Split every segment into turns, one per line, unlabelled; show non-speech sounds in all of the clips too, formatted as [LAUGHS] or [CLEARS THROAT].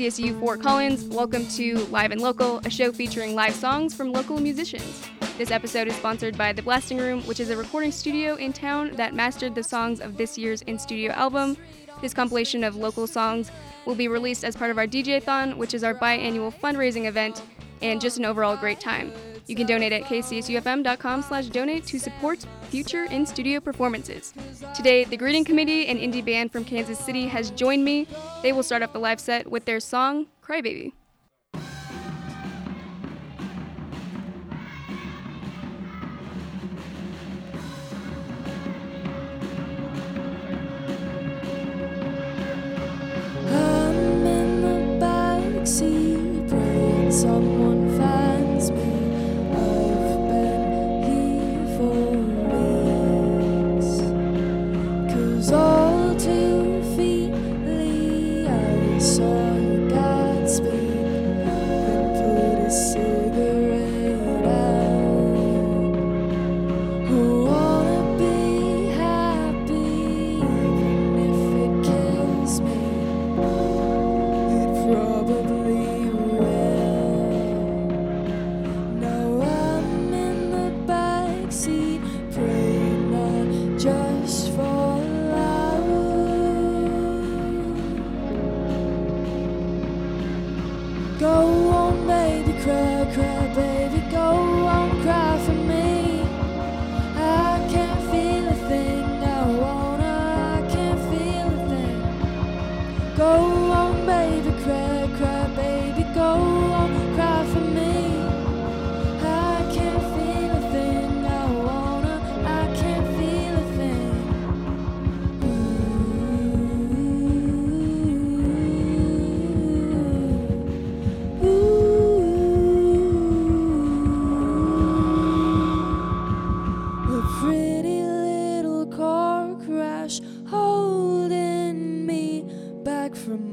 KCSU Fort Collins. Welcome to Live and Local, a show featuring live songs from local musicians. This episode is sponsored by The Blasting Room, which is a recording studio in town that mastered the songs of this year's in studio album. This compilation of local songs will be released as part of our DJ-thon, which is our biannual fundraising event, and just an overall great time. You can donate at kcsufm.com slash donate to support future in-studio performances. Today, the Greeting Committee, an indie band from Kansas City, has joined me. They will start off the live set with their song, Crybaby.
Baby,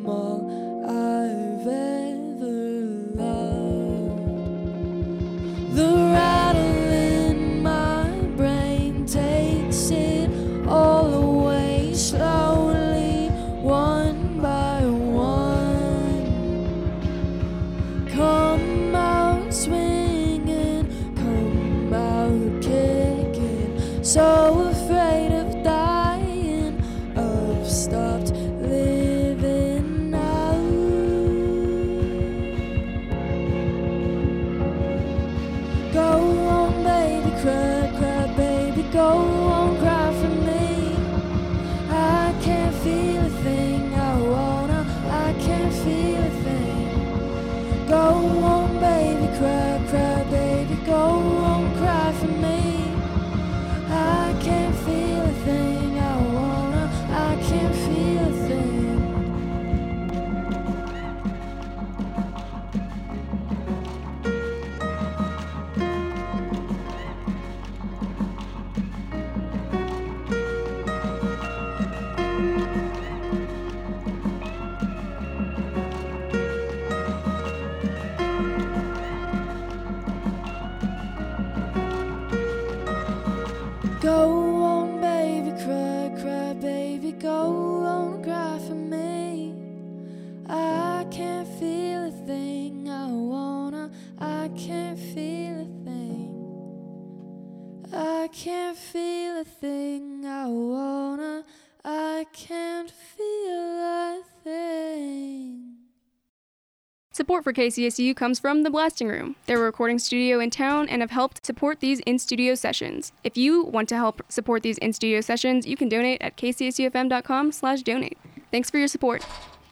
back from Go on, baby, cry, cry,
Support for KCSU comes from The Blasting Room. They're a recording studio in town and have helped support these in studio sessions. If you want to help support these in studio sessions, you can donate at kcsufm.com slash donate. Thanks for your support.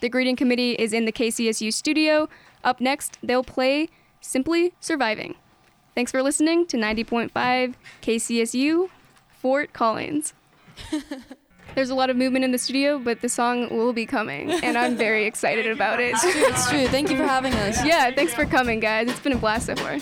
The greeting committee is in the KCSU studio. Up next, they'll play Simply Surviving. Thanks for listening to 90.5 KCSU Fort Collins. [LAUGHS] There's a lot of movement in the studio, but the song will be coming, and I'm very [LAUGHS] excited about it.
It's true. It's true. Thank you for having us.
Yeah, thanks for coming, guys. It's been a blast so far.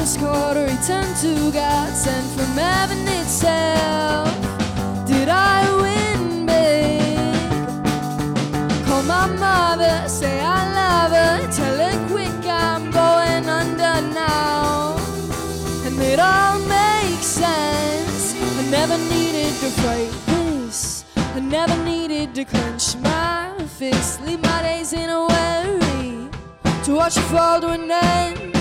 Postcard or return to God sent from heaven itself. Did I win big? Call my mother, say I love her, tell her quick I'm going under now. And it all makes sense. I never needed to fight this. I never needed to clench my fist. Leave my days in a worry to watch it fall to an end.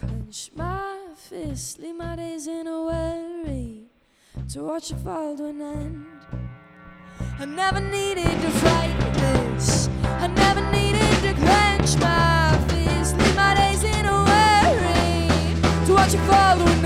Clench my fist. Leave my days in a worry to watch it fall to an end. I never needed to fight this. I never needed to clench my fist. Leave my days in a worry to watch it fall to an end.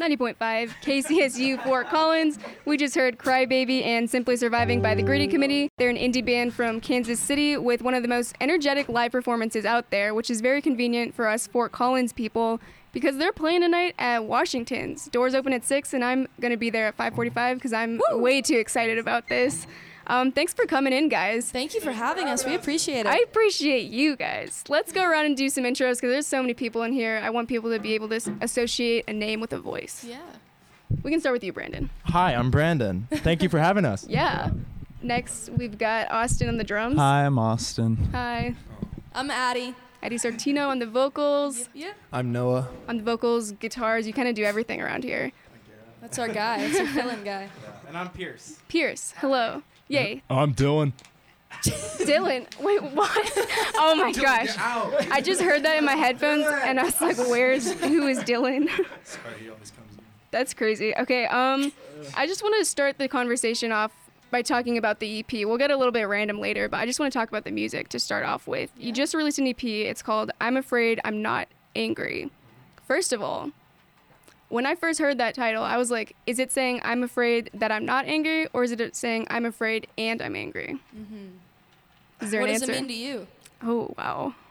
90.5 KCSU [LAUGHS] Fort Collins. We just heard Crybaby and Simply Surviving by the Greeting Committee. They're an indie band from Kansas City with one of the most energetic live performances out there, which is very convenient for us Fort Collins people because they're playing tonight at Washington's. Doors open at 6 and I'm going to be there at 5:45 cuz I'm Woo! way too excited about this. Um, thanks for coming in, guys.
Thank you for having us. We appreciate it.
I appreciate you guys. Let's go around and do some intros because there's so many people in here. I want people to be able to associate a name with a voice.
yeah.
We can start with you, Brandon.
Hi, I'm Brandon. Thank you for having us. [LAUGHS]
Yeah. Next, we've got Austin on the drums.
Hi, I'm Austin.
Hi.
I'm Addie.
Eddie Sartino on the vocals.
Yeah.
I'm Noah.
On the vocals, guitars, you kind of do everything around here.
That's our guy. That's our [LAUGHS] fill-in guy.
And I'm Pierce.
Pierce, hello. Yay.
I'm Dylan. [LAUGHS]
Dylan, wait, what? [LAUGHS] Oh my gosh. I just heard that in my headphones and I was like, where's, who is Dylan? [LAUGHS] That's crazy. Okay, um, I just want to start the conversation off by talking about the EP. We'll get a little bit random later, but I just want to talk about the music to start off with. You just released an EP. It's called I'm Afraid I'm Not Angry. First of all, when I first heard that title, I was like, is it saying I'm afraid that I'm not angry, or is it saying I'm afraid and I'm angry? Mm-hmm. Is there
what
an
does it mean to you?
Oh wow. [LAUGHS]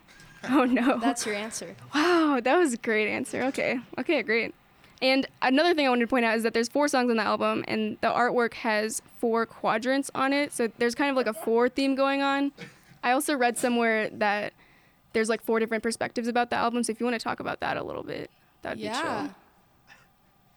Oh no.
That's your answer.
Wow, that was a great answer. Okay. Okay, great. And another thing I wanted to point out is that there's four songs on the album, and the artwork has four quadrants on it. So there's kind of like a four theme going on. I also read somewhere that there's like four different perspectives about the album. So if you want to talk about that a little bit, that'd be cool.
Yeah.
chill.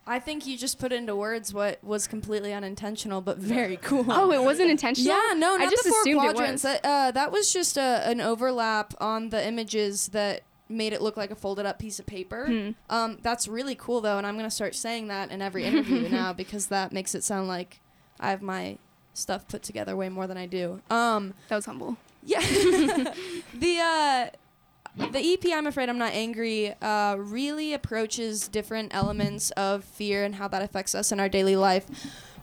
I think you just put into words what was completely unintentional, but very cool. [LAUGHS]
Oh, it wasn't intentional.
Yeah, no,
I
not
just
the four
assumed
quadrants.
was.
That, uh, that was just a, an overlap on the images that made it look like a folded up piece of paper.
Hmm.
Um, that's really cool though, and I'm gonna start saying that in every interview [LAUGHS] now because that makes it sound like I have my stuff put together way more than I do. Um,
That was humble.
yeah, [LAUGHS] the uh, the EP I'm afraid I'm not angry uh, really approaches different elements of fear and how that affects us in our daily life.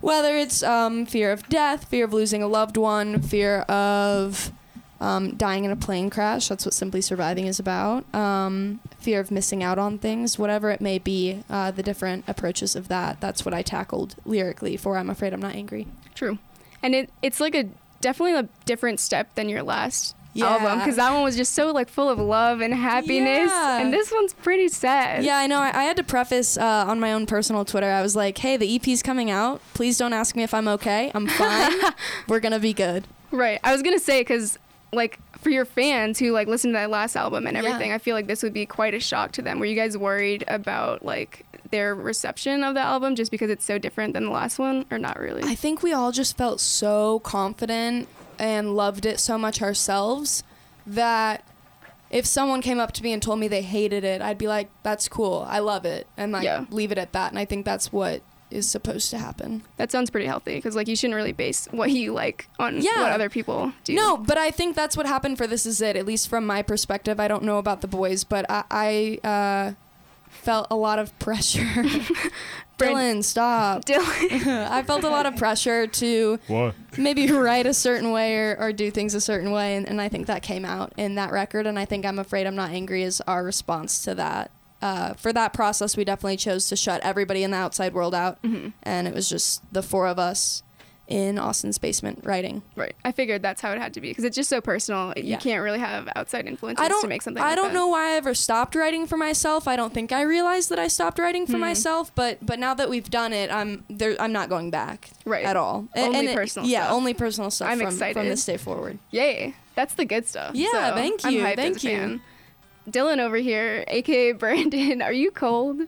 Whether it's um, fear of death, fear of losing a loved one, fear of um, dying in a plane crash. That's what Simply Surviving is about. Um, fear of missing out on things, whatever it may be, uh, the different approaches of that. That's what I tackled lyrically for I'm Afraid I'm Not Angry.
True. And it it's like a definitely a different step than your last album because that one was just so like full of love and happiness,
Yeah.
and this one's pretty sad.
Yeah, I know. I, I had to preface uh, on my own personal Twitter. I was like, "Hey, the EP's coming out. Please don't ask me if I'm okay. I'm fine. [LAUGHS] We're gonna be good."
Right. I was gonna say because like for your fans who like listened to that last album and
Yeah.
everything, I feel like this would be quite a shock to them. Were you guys worried about like their reception of the album just because it's so different than the last one, or not really?
I think we all just felt so confident and loved it so much ourselves that if someone came up to me and told me they hated it, I'd be like, "That's cool. I love it," and like
Yeah.
leave it at that. And I think that's what is supposed to happen.
that sounds pretty healthy because like you shouldn't really base what you like on
Yeah.
what other people do.
No, but I think that's what happened for This Is It, at least from my perspective. I don't know about the boys, but I, I uh, felt a lot of pressure. [LAUGHS] Dylan, stop.
Dylan. [LAUGHS]
I felt a lot of pressure to
What?
maybe write a certain way or, or do things a certain way, and, and I think that came out in that record, and I think I'm Afraid I'm Not Angry is our response to that. Uh, for that process, we definitely chose to shut everybody in the outside world out,
Mm-hmm.
and it was just the four of us in Austin's basement writing.
Right. I figured that's how it had to be because it's just so personal. You
Yeah.
can't really have outside influences
I don't
to make something.
I
like
don't
that.
know why I ever stopped writing for myself. I don't think I realized that I stopped writing for
Hmm.
myself. But but now that we've done it, I'm there. I'm not going back.
Right.
At all.
Only
it-
personal
Yeah,
stuff.
only personal stuff.
I'm
from,
excited.
from this day forward.
Yay. That's the good stuff.
Yeah,
So,
thank
I'm
you, thank you.
fan. Dylan over here, aka [LAUGHS] Brandon, are you cold?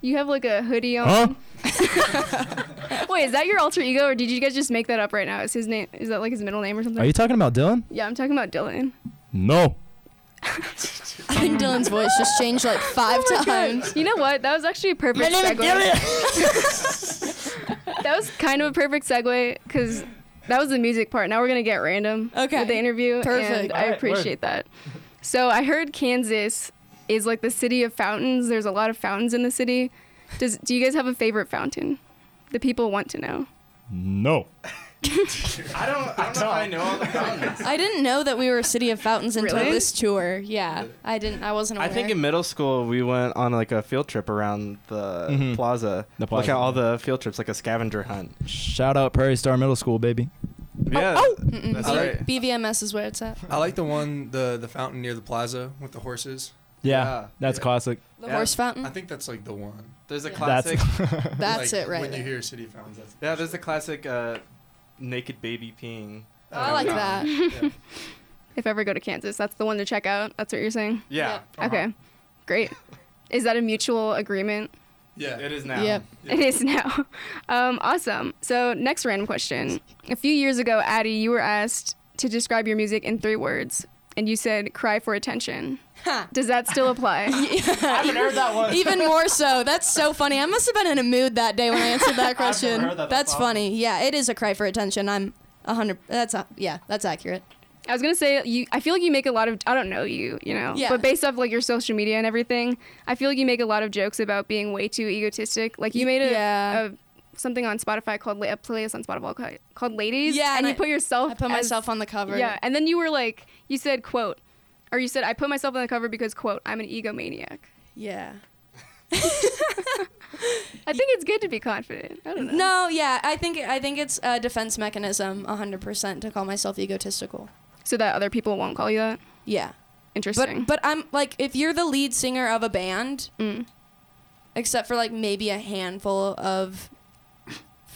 You have like a hoodie on.
Huh? [LAUGHS]
Wait, is that your alter ego, or did you guys just make that up right now? Is his name? Is that like his middle name or something?
Are you talking about Dylan?
yeah, I'm talking about Dylan.
No.
I think Dylan's voice just changed like [LAUGHS] oh five times.
You know what? That was actually a perfect My segue. [LAUGHS] that was kind of a perfect segue because that was the music part. Now we're gonna get random
Okay.
with the interview.
Perfect.
And I
Alright,
appreciate that. So I heard Kansas is like the city of fountains. There's a lot of fountains in the city. Does do you guys have a favorite fountain? The people want to know.
No. [LAUGHS] [LAUGHS]
I don't, I don't know if I know all the fountains.
I didn't know that we were a city of fountains until
Really?
this tour. Yeah, I didn't. I wasn't Aware.
I think in middle school we went on like a field trip around the
Mhm.
plaza.
The plaza.
Look
plaza.
at all the field trips, like a scavenger hunt.
Shout out Prairie Star Middle School, baby.
Yeah,
Oh,
that's right.
BVMS is where it's at.
I like the one the the fountain near the plaza with the horses.
Yeah,
Yeah.
that's
Yeah.
classic.
The
Yeah.
horse fountain.
I think that's like the one.
There's a
Yeah.
classic. [LAUGHS]
That's
Like,
it right
When
there.
you hear city fountains, that's
yeah, there's a classic uh, naked baby peeing.
I like that.
Yeah. [LAUGHS]
If I ever go to Kansas, that's the one to check out. That's what you're saying.
Yeah,
Okay, great. [LAUGHS] Is that a mutual agreement?
Yeah.
it is now.
Yep.
It is now. Um, awesome. So, next random question. A few years ago, Addie, you were asked to describe your music in three words, and you said cry for attention. Does that still apply? [LAUGHS]
I haven't heard that one.
Even more so. That's so funny. I must have been in a mood that day when I answered that [LAUGHS] question.
heard that
that's
before.
funny. Yeah, it is a cry for attention. I'm a hundred. That's a, yeah. That's accurate.
I was gonna say you. I feel like you make a lot of. I don't know you, you know.
Yeah.
But based off like your social media and everything, I feel like you make a lot of jokes about being way too egotistic. Like you made a,
Yeah.
a something on Spotify called a playlist on Spotify called, Ladies.
Yeah,
And,
and
you
I-
put yourself.
I put
as-
myself on the cover.
Yeah, and then you were like, you said quote, or you said I put myself on the cover because quote I'm an egomaniac.
Yeah. [LAUGHS]
I think it's good to be confident. I don't know.
No. Yeah. I think I think it's a defense mechanism. a hundred percent to call myself egotistical.
So that other people won't call you that.
Yeah.
Interesting.
But but I'm like if you're the lead singer of a band,
Mm.
except for like maybe a handful of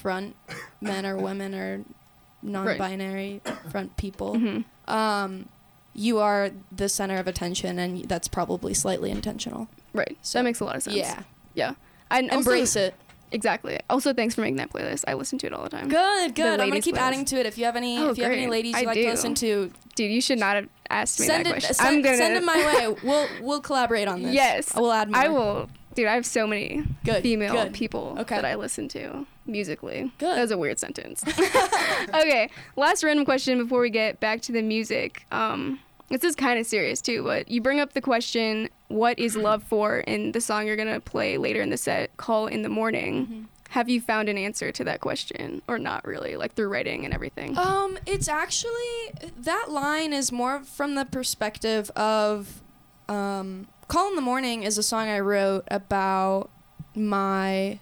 front men or women or non-binary front people,
Mhm.
um, you are the center of attention, and that's probably slightly intentional.
Right. So that makes a lot of sense.
Yeah,
Yeah. And also-
embrace it.
Exactly. Also, thanks for making that playlist. I listen to it all the time.
Good, good. I'm gonna keep
playlist.
adding to it. If you have any,
Oh,
if you have any
great.
ladies
I
you like
do.
to listen to,
Dude, you should not have asked me
send
that
it.
question.
Send,
I'm gonna
send it my way. We'll we'll collaborate on this.
Yes.
I will add more.
I will. Dude, I have so many
Good.
female
good.
people
Okay.
that I listen to musically.
Good.
That was a weird sentence. [LAUGHS] [LAUGHS] okay, last random question before we get back to the music. Um, this is kind of serious too, but you bring up the question, "What is [CLEARS THROAT] love for?" in the song you're gonna play later in the set, "Call in the Morning."
Mm-hmm.
Have you found an answer to that question, or not really, like through writing and everything?
Um, it's actually that line is more from the perspective of um, "Call in the Morning" is a song I wrote about my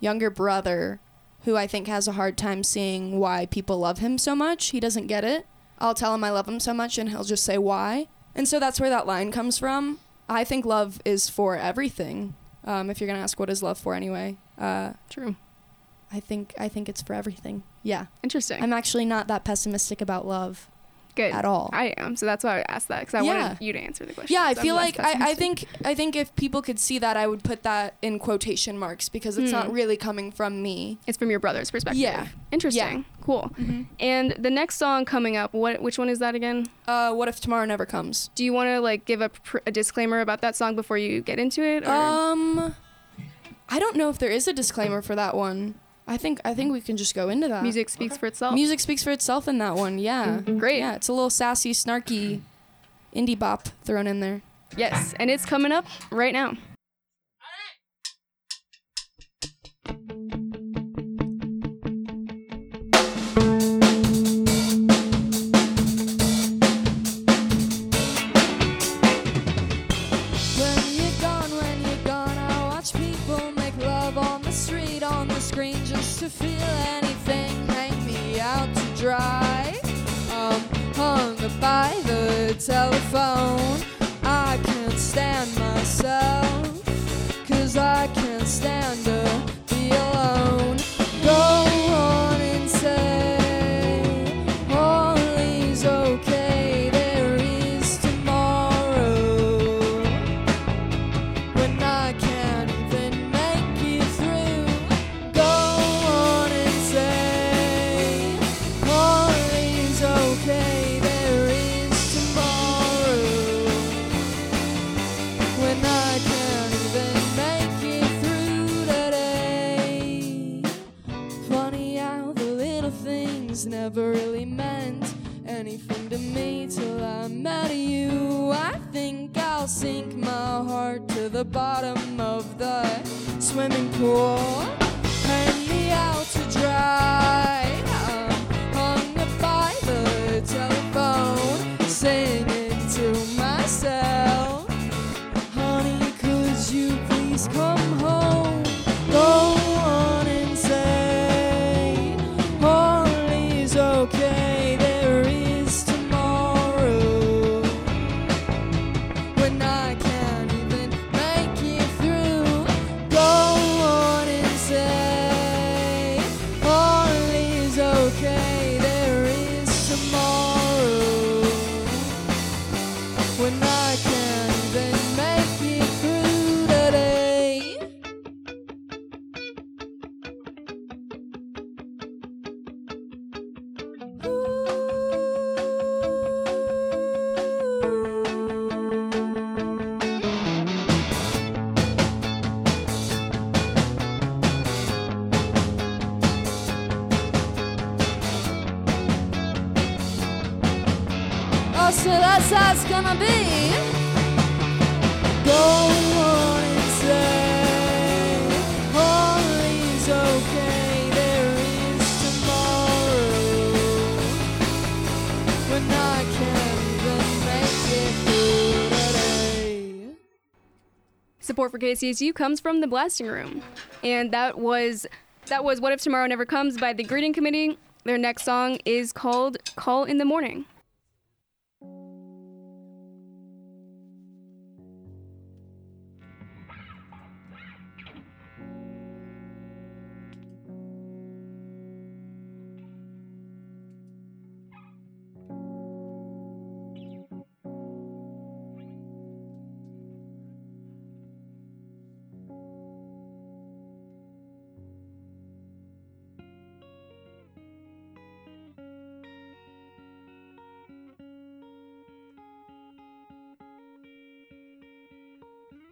younger brother, who I think has a hard time seeing why people love him so much. He doesn't get it. I'll tell him I love him so much, and he'll just say why. And so that's where that line comes from. I think love is for everything. Um, if you're gonna ask what is love for anyway, uh,
True.
I think I think it's for everything. Yeah.
Interesting.
I'm actually not that pessimistic about love
Good.
at all.
I am, so that's why I asked that because I
Yeah.
wanted you to answer the question.
yeah, I feel like I, I think I think if people could see that, I would put that in quotation marks because it's not
Hmm.
really coming from me.
it's from your brother's perspective.
Yeah.
Interesting. Cool. And the next song coming up, what which one is that again?
Uh, what if tomorrow never comes?
Do you want to like give a, pr- a disclaimer about that song before you get into it? Or?
Um, I don't know if there is a disclaimer for that one. I think I think we can just go into that.
Music speaks for itself.
Music speaks for itself in that one. Yeah. Mm-hmm.
Great.
Yeah, it's a little sassy, snarky, indie bop thrown in there.
Yes, and it's coming up right now.
That's gonna be. On all is okay, there is tomorrow. When I can't even make it through.
Support for KCSU comes from the Blasting Room, and that was that was "What If Tomorrow Never Comes" by the Greeting Committee. Their next song is called "Call in the Morning."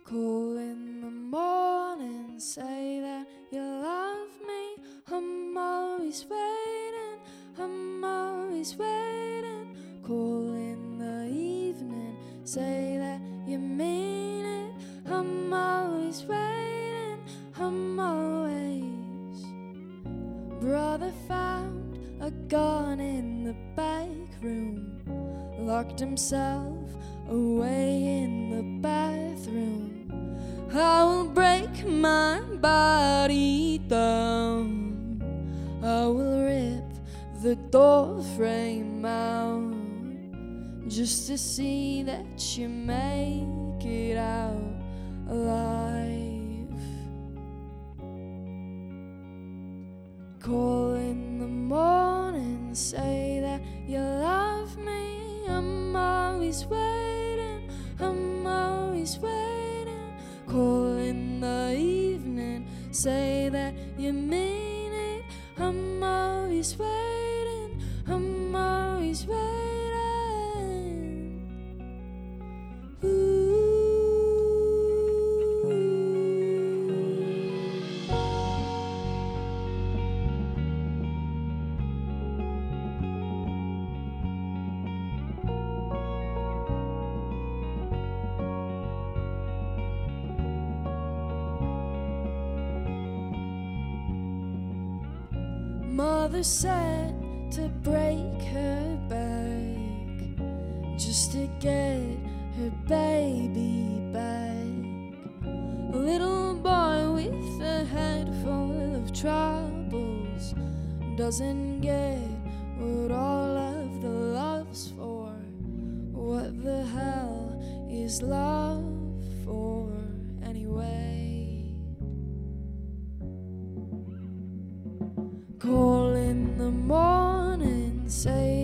Call in the morning, say that you love me. I'm always waiting, I'm always waiting. Call in the evening, say that you mean it. I'm always waiting, I'm always. Brother found a gun in the back room, locked himself away in the bathroom. I will break my body down. I will rip the door frame out just to see that you make it out alive. Call in the morning, say that you love me. I'm always waiting, I'm always waiting. Say that you mean it. I'm always waiting, Mother to break her back just to get her baby back. A little boy with a head full of troubles doesn't get what all of the love's for. What the hell is love for anyway? Morning, say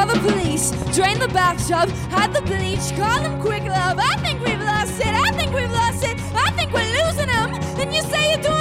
Call the police, drain the bathtub, add the bleach, call them quick love. I think we've lost it, I think we've lost it, I think we're losing them. And you say you're doing